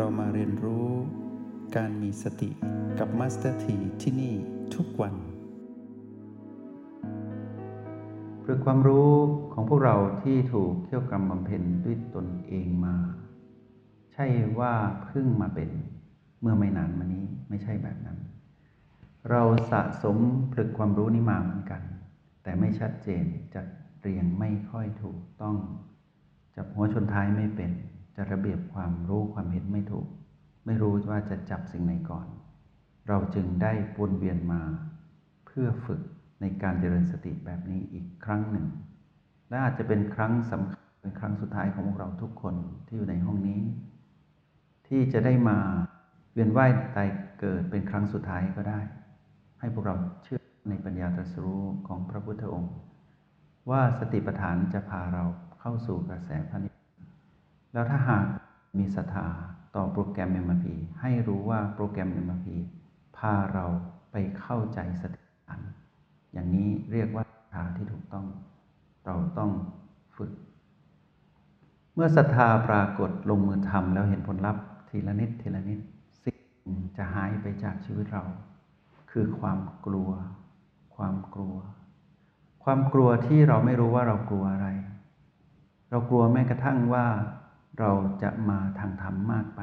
เรามาเรียนรู้การมีสติกับ Master ทีที่นี่ทุกวัน เพื่อความรู้ของพวกเราที่ถูกเคี่ยวกรำบำเพ็ญด้วยตนเองมา ใช่ว่าเพิ่งมาเป็นเมื่อไม่นานมานี้ไม่ใช่แบบนั้น เราสะสมผลึกความรู้นี้มาเหมือนกัน แต่ไม่ชัดเจนจัดเรียงไม่ค่อยถูกต้อง จับหัวชนท้ายไม่เป็น จะระเบียบความรู้ความเห็นไม่ถูก ไม่รู้ว่าจะจับสิ่งไหนก่อน เราจึงได้วนเวียนมา เพื่อฝึกในการเจริญสติแบบนี้อีกครั้งหนึ่ง และอาจจะเป็นครั้งสำคัญเป็นครั้งสุดท้ายของพวกเราทุกคนที่อยู่ในห้องนี้ ที่จะได้มาเวียนว่ายตายเกิดเป็นครั้งสุดท้ายก็ได้ ให้พวกเราเชื่อในปัญญาตรัสรู้ของพระพุทธองค์ ว่าสติปัฏฐานจะพาเราเข้าสู่กระแสพระนิพพาน แล้วถ้าหากมีศรัทธาต่อโปรแกรม MRP ให้รู้ว่าโปรแกรม MRP พาเราไปเข้าใจสติปัฏฐานอย่างนี้เรียกว่าศรัทธาที่ถูกต้อง เราต้องฝึก เมื่อศรัทธาปรากฏลงมือทำแล้วเห็นผลลัพธ์ทีละนิดทีละนิดสิ่งจะหายไปจากชีวิตเรา คือความกลัว ความกลัว ความกลัวที่เราไม่รู้ว่าเรากลัวอะไร เรากลัวแม้กระทั่งว่า เราจะมาทางธรรมมากไป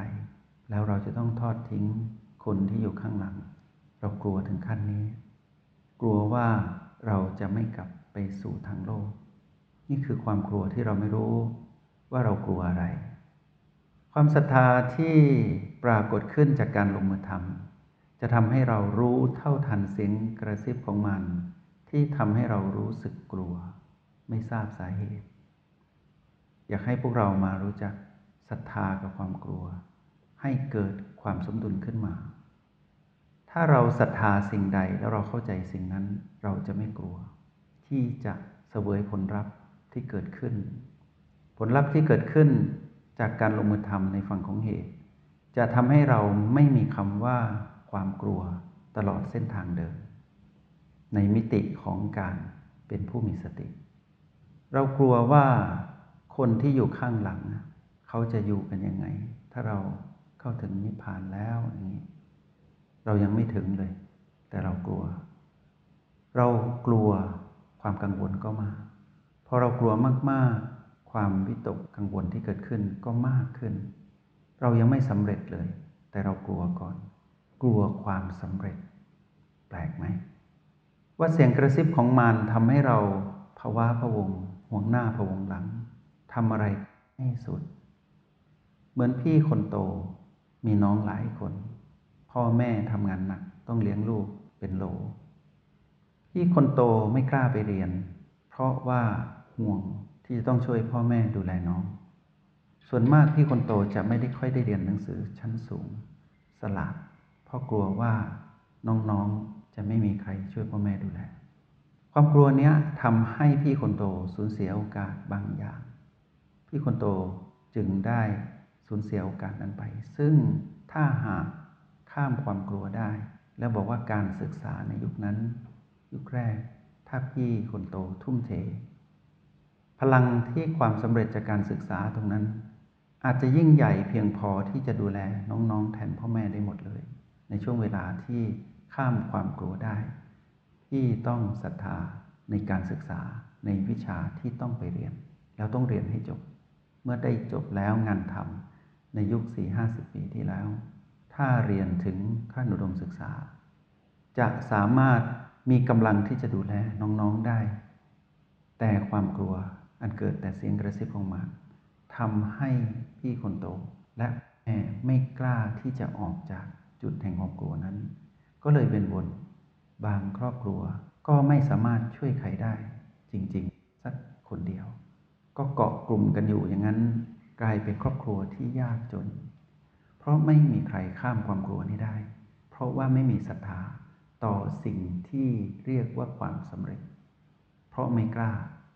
แล้วเราจะต้องทอดทิ้งคนที่อยู่ข้างหลัง เรากลัวถึงขั้นนี้ กลัวว่าเราจะไม่กลับไปสู่ทางโลก นี่คือความกลัวที่เราไม่รู้ว่าเรากลัวอะไร ความศรัทธาที่ปรากฏขึ้นจากการลงมือทำจะทำให้เรารู้เท่าทันเสียงกระซิบของมัน ที่ทำให้เรารู้สึกกลัว ไม่ทราบสาเหตุ อยากให้พวกเรามารู้จัก ศรัทธากับความกลัว ให้เกิดความสมดุลขึ้นมา ถ้าเราศรัทธาสิ่งใดแล้วเราเข้าใจสิ่งนั้นเราจะไม่กลัว ที่จะเสวยผลลัพธ์ที่เกิดขึ้น ผลลัพธ์ที่เกิดขึ้นจากการลงมือทำในฝั่งของเหตุ จะทำให้เราไม่มีคำว่าความกลัวตลอดเส้นทางเดิน ในมิติของการเป็นผู้มีสติ เรากลัวว่าคนที่อยู่ข้างหลัง เขาจะอยู่กันยังไง ถ้าเราเข้าถึงนิพพานแล้วอย่างนี้เรายังไม่ถึงเลย แต่เรากลัว เรากลัวความกังวลก็มาพอเรากลัวมากๆ ความวิตกกังวลที่เกิดขึ้นก็มากขึ้น เรายังไม่สำเร็จเลย แต่เรากลัวก่อน กลัวความสำเร็จ แปลกไหมว่าเสียงกระซิบของมันทำให้เราภาวะพะวงห่วงหน้าพะวงหลังทำอะไรให้สุด เหมือนพี่คนโตมีน้องหลายคน พ่อแม่ทำงานหนักต้องเลี้ยงลูกเป็นโหล พี่คนโตไม่กล้าไปเรียน เพราะว่าห่วงที่จะต้องช่วยพ่อแม่ดูแลน้อง ส่วนมากพี่คนโตจะไม่ได้ค่อยได้เรียนหนังสือชั้นสูง สลับเพราะกลัวว่าน้องๆจะไม่มีใครช่วยพ่อแม่ดูแล ความกลัวเนี้ยทำให้พี่คนโตสูญเสียโอกาสบางอย่าง พี่คนโตจึงได้ สูญเสียโอกาสนั้นไป ซึ่งถ้าหากข้ามความกลัวได้ แล้วบอกว่าการศึกษาในยุคนั้น ยุคแรก ถ้าพี่คนโตทุ่มเท พลังที่ความสำเร็จจากการศึกษาตรงนั้น อาจจะยิ่งใหญ่เพียงพอที่จะดูแลน้องๆ แทนพ่อแม่ได้หมดเลย ในช่วงเวลาที่ข้ามความกลัวได้ที่ต้องศรัทธาในการศึกษาในวิชาที่ต้องไปเรียน แล้วต้องเรียนให้จบ เมื่อได้จบแล้วงานทำ ในยุค 4 50 ปีที่แล้ว ถ้าเรียนถึงขั้นอุดมศึกษา จะสามารถมีกำลังที่จะดูแลน้องๆได้ แต่ความกลัวอันเกิดแต่เสียงกระซิบของมันทำให้พี่คนโต และแม่ไม่กล้าที่จะออกจากจุดแห่งความกลัวนั้น ก็เลยเป็นวนบางครอบครัวก็ไม่สามารถช่วยใครได้ จริง ๆ สักคนเดียว ก็เกาะกลุ่มกันอยู่อย่างนั้น กลายเป็นครอบครัวที่ยากจน เพราะไม่มีใครข้ามความกลัวนี้ได้ เพราะว่าไม่มีศรัทธาต่อสิ่งที่เรียกว่าความสำเร็จ เพราะไม่กล้า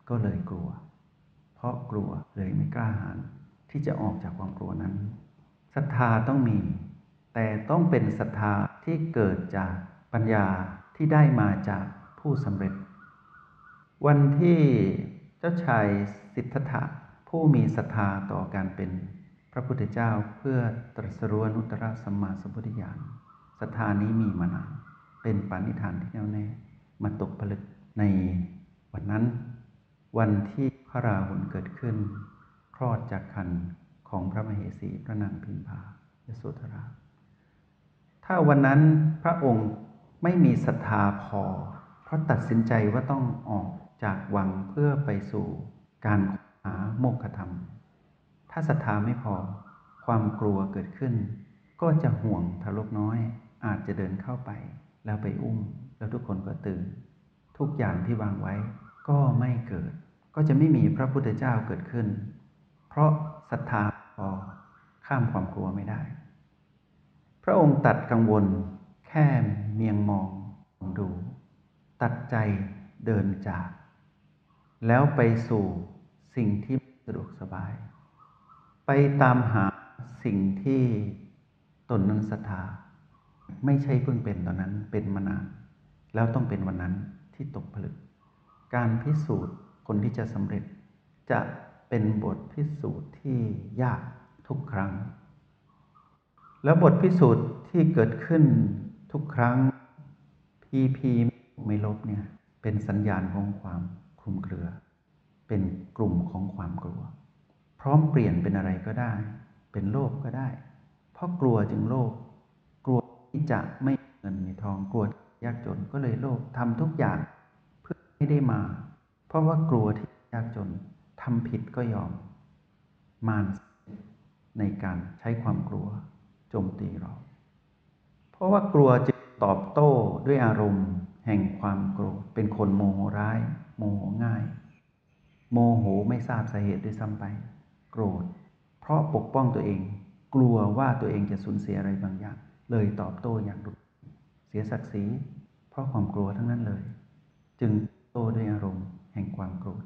ก็เลยกลัว เพราะกลัวเลยไม่กล้าหาญที่จะออกจากความกลัวนั้นศรัทธาต้องมี แต่ต้องเป็นศรัทธาที่เกิดจากปัญญาที่ได้มาจากผู้สำเร็จ วันที่เจ้าชายสิทธัตถะ ผู้มีศรัทธาต่อการเป็นพระพุทธเจ้าเพื่อตรัสรู้อนุตตรสัมมาสัมพุทธญาณศรัทธานี้มีมานานเป็นปณิธานที่แน่วแน่มาตกผลึกในวันนั้น วันที่พระราหุลเกิดขึ้น คลอดจากคันของพระมเหสีพระนางพิมพายโสธราถ้าวันนั้นพระองค์ไม่มีศรัทธาพอ เพราะตัดสินใจว่าต้องออกจากวังเพื่อไปสู่การ หาโมกขธรรม ถ้าศรัทธาไม่พอ ความกลัวเกิดขึ้น ก็จะห่วงทารกน้อย อาจจะเดินเข้าไป แล้วไปอุ้ม แล้วทุกคนก็ตื่น ทุกอย่างที่วางไว้ก็ไม่เกิด ก็จะไม่มีพระพุทธเจ้าเกิดขึ้น เพราะศรัทธาพอข้ามความกลัวไม่ได้ พระองค์ตัดกังวล แค่เมียงมองดู ตัดใจเดินจาก แล้วไปสู่ สิ่งที่สะดวกสบาย ไปตามหาสิ่งที่ตนนั้นศรัทธา ไม่ใช่เพิ่งเป็นตอนนั้นเป็นมานานแล้วต้องเป็นวันนั้นที่ตกผลึก การพิสูจน์คนที่จะสำเร็จ จะเป็นบทพิสูจน์ที่ยากทุกครั้ง แล้วบทพิสูจน์ที่เกิดขึ้นทุกครั้งพีพีไม่ลบเนี่ยเป็นสัญญาณของความคลุมเครือ เป็นกลุ่มของความกลัว พร้อมเปลี่ยนเป็นอะไรก็ได้ เป็นโลภก็ได้ เพราะกลัวจึงโลภกลัวที่จะไม่มีเงินมีทองกลัวยากจนก็เลยโลภทำทุกอย่างเพื่อให้ได้มา เพราะว่ากลัวที่ยากจนทำผิดก็ยอม มานในการใช้ความกลัวโจมตีเรา เพราะว่ากลัวจะตอบโต้ด้วยอารมณ์ แห่งความโกรธเป็นคนโมโหร้าย โมโหง่าย โมโหไม่ทราบสาเหตุด้วยซ้ำไป โกรธ เพราะปกป้องตัวเอง กลัวว่าตัวเองจะสูญเสียอะไรบางอย่าง เลยตอบโต้อย่างรุนเสียศักดิ์ศรี เพราะความกลัวทั้งนั้นเลย จึงโต้ด้วยอารมณ์ แห่งความโกรธ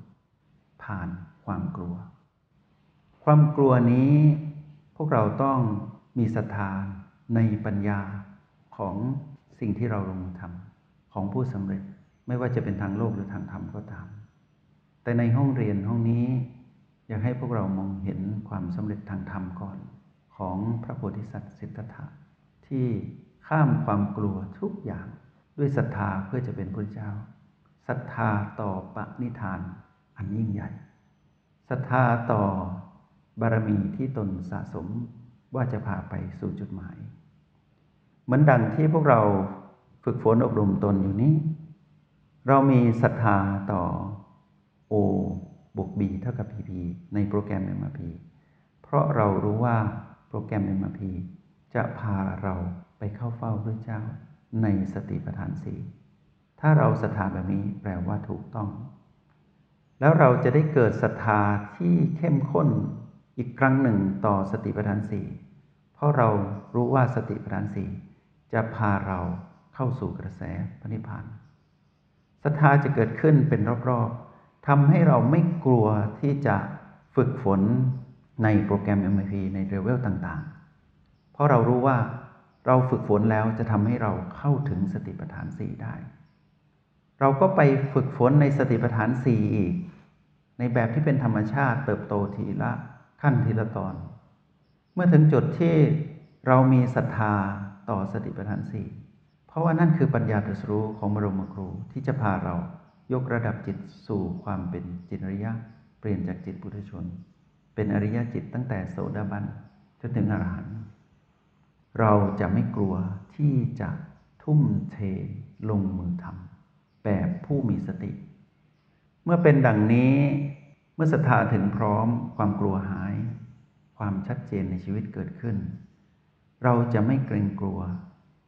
ผ่านความกลัว ความกลัวนี้ พวกเราต้องมีศรัทธาในปัญญาของสิ่งที่เราลงมือทำของผู้สำเร็จไม่ว่าจะเป็นทางโลกหรือทางธรรมก็ตาม แต่ในห้องเรียนห้องนี้ อยากให้พวกเรามองเห็นความสำเร็จทางธรรมก่อนของพระโพธิสัตว์สิทธัตถะที่ข้ามความกลัวทุกอย่างด้วยศรัทธาเพื่อจะเป็นพระเจ้าศรัทธาต่อปณิธานอันยิ่งใหญ่ศรัทธาต่อบารมีที่ตนสะสมว่าจะพาไปสู่จุดหมาย เหมือนดังที่พวกเราฝึกฝนอบรมตนอยู่นี้ เรามีศรัทธาต่อ O บวก B เท่ากับ PP ในโปรแกรม MRP เพราะเรารู้ว่าโปรแกรม MRP จะพาเราไปเข้าเฝ้าพระเจ้าในสติปัฏฐานสี่ถ้าเราศรัทธาแบบนี้แปลว่าถูกต้อง แล้วเราจะได้เกิดศรัทธาที่เข้มข้นอีกครั้งหนึ่งต่อสติปัฏฐานสี่เพราะเรารู้ว่าสติปัฏฐานสี่จะพาเราเข้าสู่กระแสพระนิพพานศรัทธาจะเกิดขึ้นเป็นรอบๆ ทำให้เราไม่กลัวที่จะฝึกฝนในโปรแกรม MIP ในเลเวลต่างๆ เพราะเรารู้ว่าเราฝึกฝนแล้วจะทำให้เราเข้าถึงสติปัฏฐานสี่ได้ เราก็ไปฝึกฝนในสติปัฏฐานสี่อีก ในแบบที่เป็นธรรมชาติเติบโตทีละขั้นทีละตอน เมื่อถึงจุดที่เรามีศรัทธาต่อสติปัฏฐานสี่เพราะว่านั่นคือปัญญาตรัสรู้ของบรมครูที่จะพาเรา ยกระดับจิตสู่ความเป็นจิตอริยะ เปลี่ยนจากจิตปุถุชน เป็นอริยจิตตั้งแต่โสดาบันจนถึงอรหันต์เราจะไม่กลัวที่จะทุ่มเทลงมือทำแบบผู้มีสติ เมื่อเป็นดังนี้เมื่อศรัทธาถึงพร้อมความกลัวหาย ความชัดเจนในชีวิตเกิดขึ้น เราจะไม่เกรงกลัว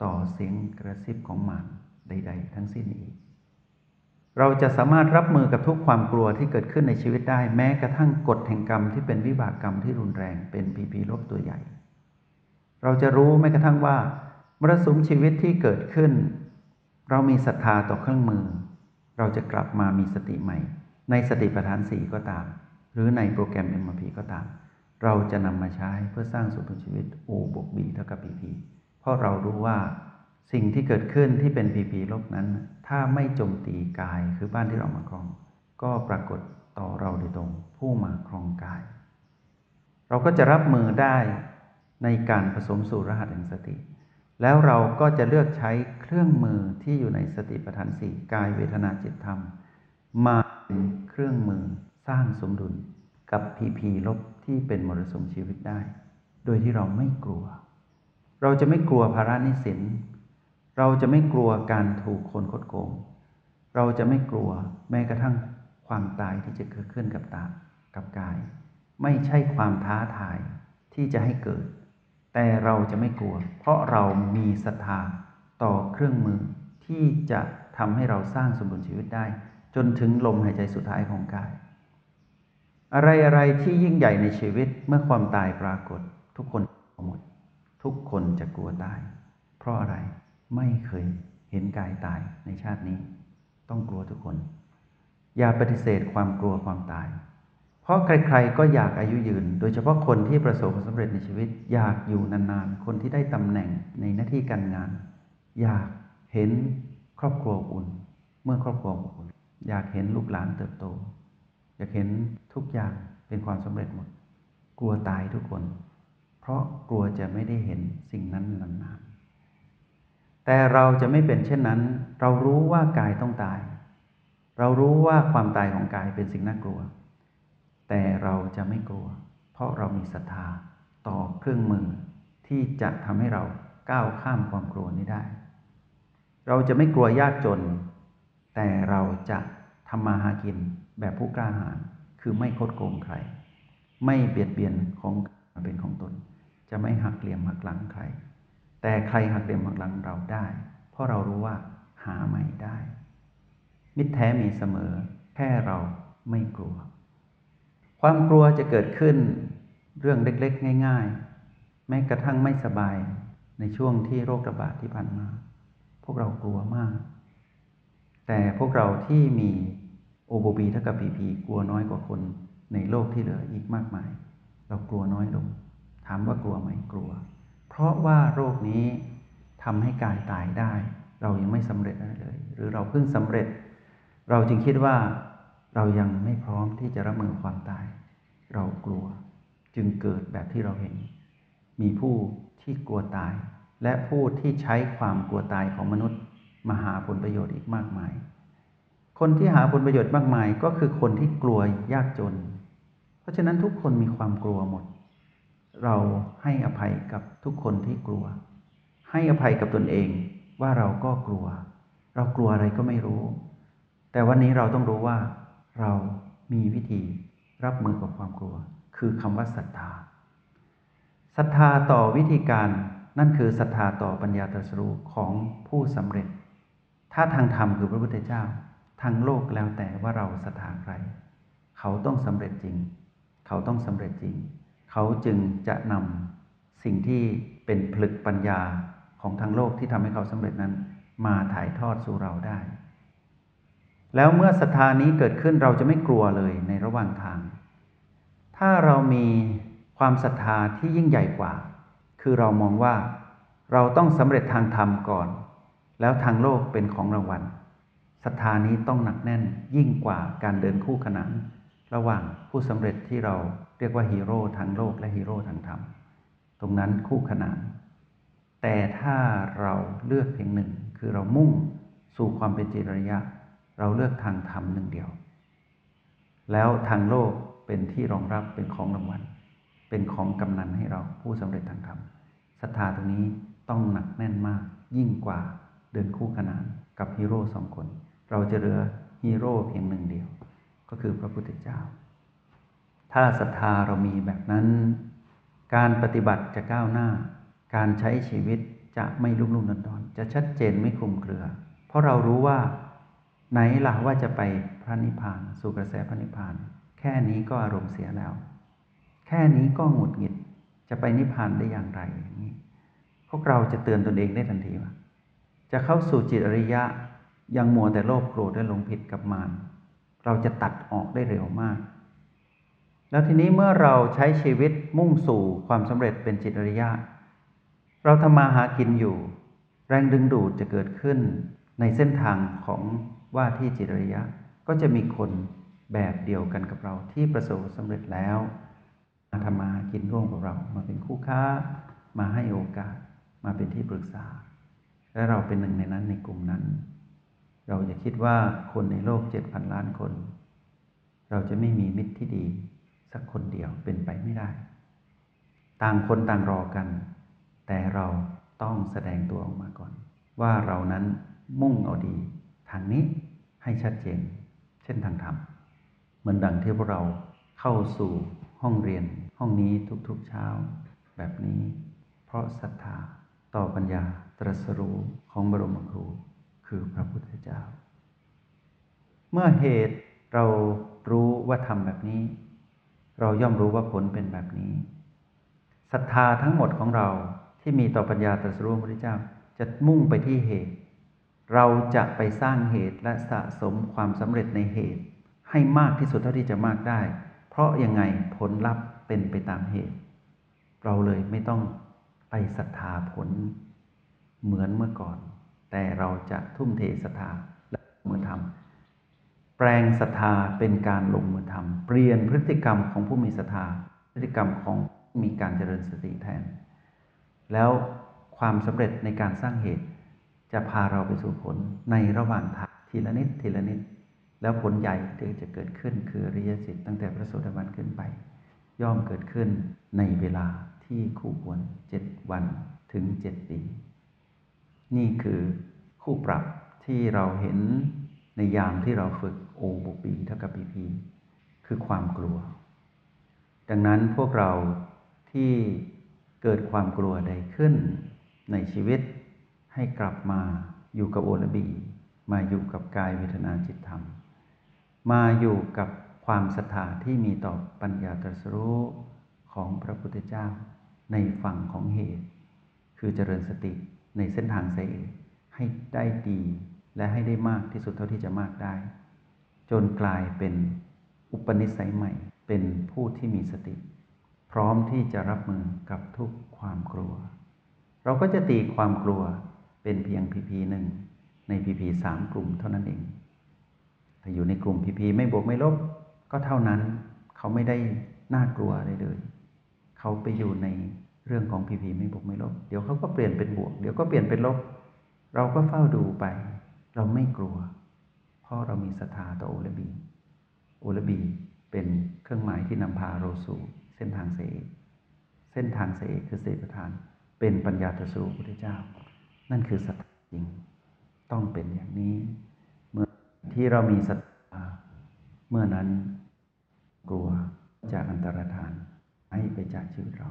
ต่อเสียงกระซิบของมารใด ๆ ทั้งสิ้นอีก เราจะสามารถรับมือกับทุกความกลัวที่เกิดขึ้นในชีวิตได้ แม้กระทั่งกฎแห่งกรรมที่เป็นวิบากกรรมที่รุนแรงเป็นพีพีลบตัวใหญ่ เราจะรู้แม้กระทั่งว่ามรสุมชีวิตที่เกิดขึ้น เรามีศรัทธาต่อเครื่องมือ เราจะกลับมามีสติใหม่ ในสติปัฏฐานสี่ก็ตาม หรือในโปรแกรม MRP ก็ตาม เราจะนำมาใช้เพื่อสร้างสุขชีวิต O บวก B เท่ากับ PP เพราะเรารู้ว่า สิ่งที่เกิดขึ้นที่เป็น PP ลบนั้น ถ้าไม่โจมตีกายคือบ้านที่เรามาครอง ก็ปรากฏต่อเราโดยตรงผู้มาครองกาย เราก็จะรับมือได้ในการผสมสู่รหัสแห่งสติ แล้วเราก็จะเลือกใช้เครื่องมือที่อยู่ในสติปัฏฐานสี่กายเวทนาจิตธรรม มาเป็นเครื่องมือสร้างสมดุลกับพีพีลบที่เป็นมรสุมชีวิตได้ โดยที่เราไม่กลัว เราจะไม่กลัวภาระนิสิน เราจะไม่กลัวการถูกคนคดโกง เราจะไม่กลัวแม้กระทั่งความตายที่จะเกิดขึ้นกับตากับกาย ไม่ใช่ความท้าทายที่จะให้เกิด แต่เราจะไม่กลัว เพราะเรามีศรัทธาต่อเครื่องมือที่จะทำให้เราสร้างสมดุลชีวิตได้ จนถึงลมหายใจสุดท้ายของกาย อะไรอะไรที่ยิ่งใหญ่ในชีวิตเมื่อความตายปรากฏ ทุกคนหมด ทุกคนจะกลัวตาย เพราะอะไร ไม่เคยเห็นกายตายในชาตินี้ ต้องกลัวทุกคน อย่าปฏิเสธความกลัวความตาย เพราะใครๆก็อยากอายุยืน โดยเฉพาะคนที่ประสบความสำเร็จในชีวิต อยากอยู่นานๆ คนที่ได้ตำแหน่งในหน้าที่การงาน อยากเห็นครอบครัวอุ่น เมื่อครอบครัวอุ่น อยากเห็นลูกหลานเติบโต อยากเห็นทุกอย่างเป็นความสำเร็จหมด กลัวตายทุกคน เพราะกลัวจะไม่ได้เห็นสิ่งนั้นนานๆ แต่เราจะไม่เป็นเช่นนั้น เรารู้ว่ากายต้องตาย เรารู้ว่าความตายของกายเป็นสิ่งน่ากลัว แต่เราจะไม่กลัว เพราะเรามีศรัทธาต่อเครื่องมือที่จะทำให้เราก้าวข้ามความกลัวนี้ได้ เราจะไม่กลัวยากจน แต่เราจะทำมาหากินแบบผู้กล้าหาญคือไม่คดโกงใคร ไม่เบียดเบียนของเป็นของตน จะไม่หักเหลี่ยมหักหลังใคร แต่ใครหักเหลี่ยมหักหลังเราได้ เพราะเรารู้ว่าหาไม่ได้ มิตรแท้มีเสมอ แค่เราไม่กลัว ความกลัวจะเกิดขึ้นเรื่องเล็กๆ ง่าย ๆ แม้กระทั่งไม่สบายในช่วงที่โรคระบาดที่ผ่านมา พวกเรากลัวมาก แต่พวกเราที่มีโอโบบีเท่ากับพีพีกลัวน้อยกว่าคนในโลกที่เหลืออีกมากมาย เรากลัวน้อยลง ถามว่ากลัวไหมกลัว เพราะว่าโรคนี้ทำให้กายตายได้ เรายังไม่สำเร็จอะไรเลย หรือเราเพิ่งสำเร็จ เราจึงคิดว่าเรายังไม่พร้อมที่จะรับมือความตาย เรากลัวจึงเกิดแบบที่เราเห็น มีผู้ที่กลัวตาย และผู้ที่ใช้ความกลัวตายของมนุษย์มาหาผลประโยชน์อีกมากมาย คนที่หาผลประโยชน์มากมายก็คือคนที่กลัวยากจน เพราะฉะนั้นทุกคนมีความกลัวหมด เราให้อภัยกับทุกคนที่กลัว ให้อภัยกับตนเองว่าเราก็กลัว เรากลัวอะไรก็ไม่รู้ แต่วันนี้เราต้องรู้ว่า เรามีวิธีรับมือกับความกลัว คือคำว่าศรัทธาศรัทธาต่อวิธีการนั่นคือศรัทธาต่อปัญญาตรัสรู้ของผู้สำเร็จ ถ้าทางธรรมคือพระพุทธเจ้า ทางโลกแล้วแต่ว่าเราศรัทธาใคร เขาต้องสำเร็จจริง เขาต้องสำเร็จจริง เขาจึงจะนำสิ่งที่เป็นผลึกปัญญาของทางโลกที่ทำให้เขาสำเร็จนั้น มาถ่ายทอดสู่เราได้ แล้วเมื่อศรัทธานี้เกิดขึ้นเราจะไม่กลัวเลยในระหว่างทาง ถ้าเรามีความศรัทธาที่ยิ่งใหญ่กว่า คือเรามองว่าเราต้องสำเร็จทางธรรมก่อน แล้วทางโลกเป็นของรางวัลศรัทธานี้ต้องหนักแน่นยิ่งกว่าการเดินคู่ขนานระหว่างผู้สำเร็จที่เรา เรียกว่าฮีโร่ทางโลกและฮีโร่ทางธรรม ตรงนั้นคู่ขนาน แต่ถ้าเราเลือกเพียงหนึ่ง คือเรามุ่งสู่ความเป็นจิตระยะ เราเลือกทางธรรมหนึ่งเดียว แล้วทางโลกเป็นที่รองรับเป็นของรางวัล เป็นของกำนันให้เราผู้สำเร็จทางธรรมศรัทธาตรงนี้ต้องหนักแน่นมาก ยิ่งกว่าเดินคู่ขนานกับฮีโร่สองคน เราจะเหลือฮีโร่เพียงหนึ่งเดียว ก็คือพระพุทธเจ้า ถ้าศรัทธาเรามีแบบนั้น การปฏิบัติจะก้าวหน้า การใช้ชีวิตจะไม่ลุ่มลุ่มดอนดอนจะชัดเจนไม่คลุมเครือ เพราะเรารู้ว่าไหนล่ะว่าจะไปพระนิพพานสู่กระแสพระนิพพาน แค่นี้ก็อารมณ์เสียแล้ว แค่นี้ก็หงุดหงิดจะไปนิพพานได้อย่างไรอย่างนี้พวกเราจะเตือนตนเองได้ทันทีว่า จะเข้าสู่จิตอริยะยังมัวแต่โลภโกรธและหลงผิดกับมารเราจะตัดออกได้เร็วมาก แล้วทีนี้เมื่อเราใช้ชีวิตมุ่งสู่ความสำเร็จเป็นจิตอริยะ เราทำมาหากินอยู่ แรงดึงดูดจะเกิดขึ้น ในเส้นทางของว่าที่จิตอริยะ ก็จะมีคนแบบเดียวกันกับเราที่ประสบสำเร็จแล้วมาทำมากินร่วมกับเรา มาเป็นคู่ค้า มาให้โอกาส มาเป็นที่ปรึกษา และเราเป็นหนึ่งในนั้นในกลุ่มนั้น เราจะคิดว่าคนในโลกเจ็ดพันล้านคน เราจะไม่มีมิตรที่ดี สักคนเดียวเป็นไปไม่ได้ ต่างคนต่างรอกัน แต่เราต้องแสดงตัวออกมาก่อน ว่าเรานั้นมุ่งเอาดีทางนี้ให้ชัดเจน เช่นทางธรรมเหมือนดังที่พวกเราเข้าสู่ห้องเรียนห้องนี้ทุกๆเช้า แบบนี้ เพราะศรัทธาต่อปัญญาตรัสรู้ของบรมครู คือพระพุทธเจ้า เมื่อเหตุเรารู้ว่าทำแบบนี้ เราย่อมรู้ว่าผลเป็นแบบนี้ศรัทธาทั้งหมดของเราที่มีต่อปัญญาตรัสรู้พระพุทธเจ้าจะมุ่งไปที่เหตุ เราจะไปสร้างเหตุและสะสมความสำเร็จในเหตุ ให้มากที่สุดเท่าที่จะมากได้ เพราะยังไงผลลัพธ์เป็นไปตามเหตุ เราเลยไม่ต้องไปศรัทธาผลเหมือนเมื่อก่อน แต่เราจะทุ่มเทศรัทธาและมือทำ ลงศรัทธาเป็นการลงมือทำเปลี่ยนพฤติกรรมของผู้มีศรัทธาพฤติกรรมของมีการเจริญสติแทน แล้วความสำเร็จในการสร้างเหตุ จะพาเราไปสู่ผลในระหว่างทางทีละนิดทีละนิด แล้วผลใหญ่ที่จะเกิดขึ้นคือริยสิทธิ์ตั้งแต่พระโสดาบันขึ้นไป ย่อมเกิดขึ้นในเวลาที่คู่ควรเจ็ดวันถึงเจ็ดปี นี่คือคู่ปรับที่เราเห็นในยามที่เราฝึก โอบปีเท่ากับปีพีคือความกลัว ดังนั้นพวกเราที่เกิดความกลัวใดขึ้นในชีวิตให้กลับมาอยู่กับโอลบี มาอยู่กับกายเวทนาจิตธรรม มาอยู่กับความศรัทธาที่มีต่อปัญญาตรัสรู้ของพระพุทธเจ้าในฝั่งของเหตุ คือเจริญสติในเส้นทางเสให้ได้ดีและให้ได้มากที่สุดเท่าที่จะมากได้ จนกลายเป็นอุปนิสัยใหม่ เป็นผู้ที่มีสติ พร้อมที่จะรับมือกับทุกความกลัว เราก็จะตีความกลัวเป็นเพียงพีพีหนึ่งในพีพีสามกลุ่มเท่านั้นเองถ้าอยู่ในกลุ่มพีพีไม่บวกไม่ลบ ก็เท่านั้นเขาไม่ได้น่ากลัวอะไรเลย เขาไปอยู่ในเรื่องของพีพีไม่บวกไม่ลบ เดี๋ยวเขาก็เปลี่ยนเป็นบวก เดี๋ยวก็เปลี่ยนเป็นลบ เราก็เฝ้าดูไป เราไม่กลัว เพราะเรามีศรัทธาต่อโอลบี โอลบีเป็นเครื่องหมายที่นำพาเราสู่เส้นทางเสเส้นทางเสคือเสประธาน เป็นปัญญาตรัสรู้พุทธเจ้า นั่นคือสัตจริง ต้องเป็นอย่างนี้ เมื่อที่เรามีสัตาเมื่อนั้นกลัวจากอันตรธานให้ไปจากชีวิตเรา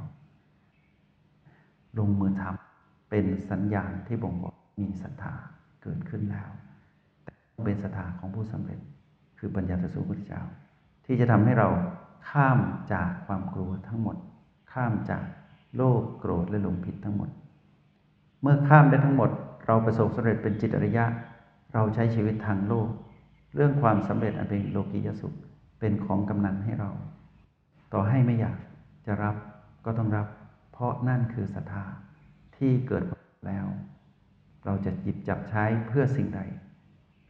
ลงมือทำเป็นสัญญาณที่บ่งบอกมีศรัทธาเกิดขึ้นแล้ว เป็นศรัทธาของผู้สำเร็จ คือปัญญาตรัสรู้พุทธเจ้า ที่จะทำให้เราข้ามจากความกลัวทั้งหมด ข้ามจากโลภโกรธและหลงผิดทั้งหมด เมื่อข้ามได้ทั้งหมด เราประสบสำเร็จเป็นจิตอริยะ เราใช้ชีวิตทางโลก เรื่องความสำเร็จอันเป็นโลกียสุขเป็นของกำนันให้เรา ต่อให้ไม่อยากจะรับก็ต้องรับ เพราะนั่นคือศรัทธาที่เกิดแล้ว เราจะหยิบจับใช้เพื่อสิ่งใด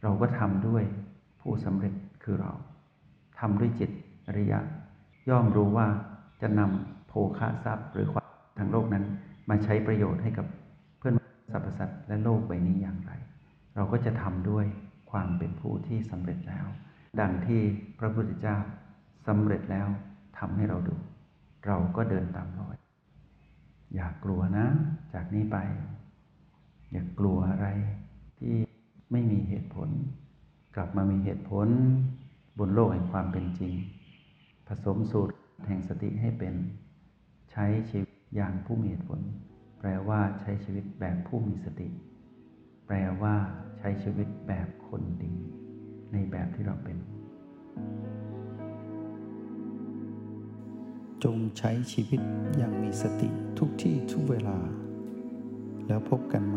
เราก็ทำด้วยผู้สำเร็จคือเราทำด้วยจิตอริยะ ย่อมรู้ว่าจะนำโภคะทรัพย์หรือความทางโลกนั้น มาใช้ประโยชน์ให้กับเพื่อนสรรพสัตว์และโลกใบนี้อย่างไร เราก็จะทำด้วยความเป็นผู้ที่สำเร็จแล้ว ดังที่พระพุทธเจ้าสำเร็จแล้วทำให้เราดู เราก็เดินตามรอย อย่ากลัวนะ จากนี้ไป อย่ากลัวอะไรที่ ไม่มีเหตุผล กลับมามีเหตุผล บนโลกแห่งความเป็นจริง ผสมสูตรแห่งสติให้เป็น ใช้ชีวิตอย่างผู้มีเหตุผล แปลว่าใช้ชีวิตแบบผู้มีสติ แปลว่าใช้ชีวิตแบบคนดี ในแบบที่เราเป็น จงใช้ชีวิตอย่างมีสติทุกที่ทุกเวลา แล้วพบกันไหม